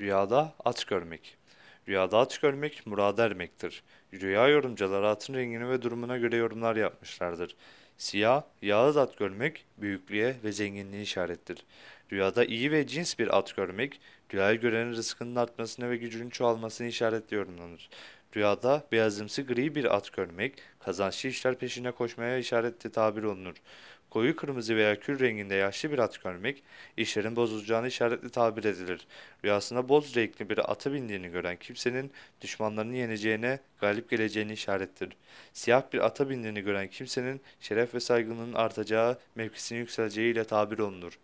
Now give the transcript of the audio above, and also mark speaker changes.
Speaker 1: Rüyada at görmek. Rüyada at görmek murada ermektir. Rüya yorumcuları atın rengine ve durumuna göre yorumlar yapmışlardır. Siyah, yağız at görmek büyüklüğe ve zenginliğe işarettir. Rüyada iyi ve cins bir at görmek, rüyayı görenin rızkının artmasına ve gücünün çoğalmasına işaretli yorumlanır. Rüyada beyazımsı gri bir at görmek, kazançlı işler peşine koşmaya işaretli tabir olunur. Koyu kırmızı veya kül renginde yaşlı bir at görmek, işlerin bozulacağını işaretli tabir edilir. Rüyasında boz renkli bir ata bindiğini gören kimsenin düşmanlarını yeneceğine, galip geleceğini işarettir. Siyah bir ata bindiğini gören kimsenin şeref ve saygınlığının artacağı, mevkisinin yükseleceği ile tabir olunur.